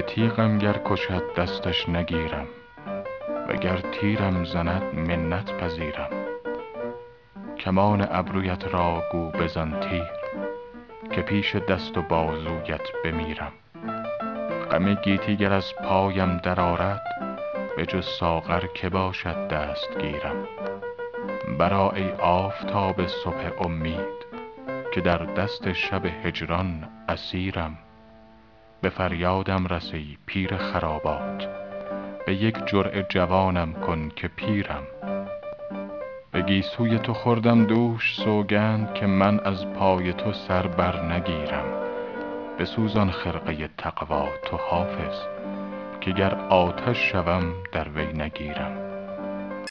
تیغم گر کشد دستش نگیرم وگر تیرم زند منت پذیرم. کمان ابرویت را گو بزن تیر که پیش دست و بازویت بمیرم. غم گیتی گر از پایم درآرد به جز ساغر که باشد دستگیرم. برآ ای آفتاب صبح امید که در دست شب هجران اسیرم. به فریادم رس ای پیر خرابات. به یک جرعه جوانم کن که پیرم. به گیسوی تو خوردم دوش سوگند که من از پای تو سر برنگیرم بسوزان خرقه تقوا تو حافظ که گر آتش شوم در وی نگیرم.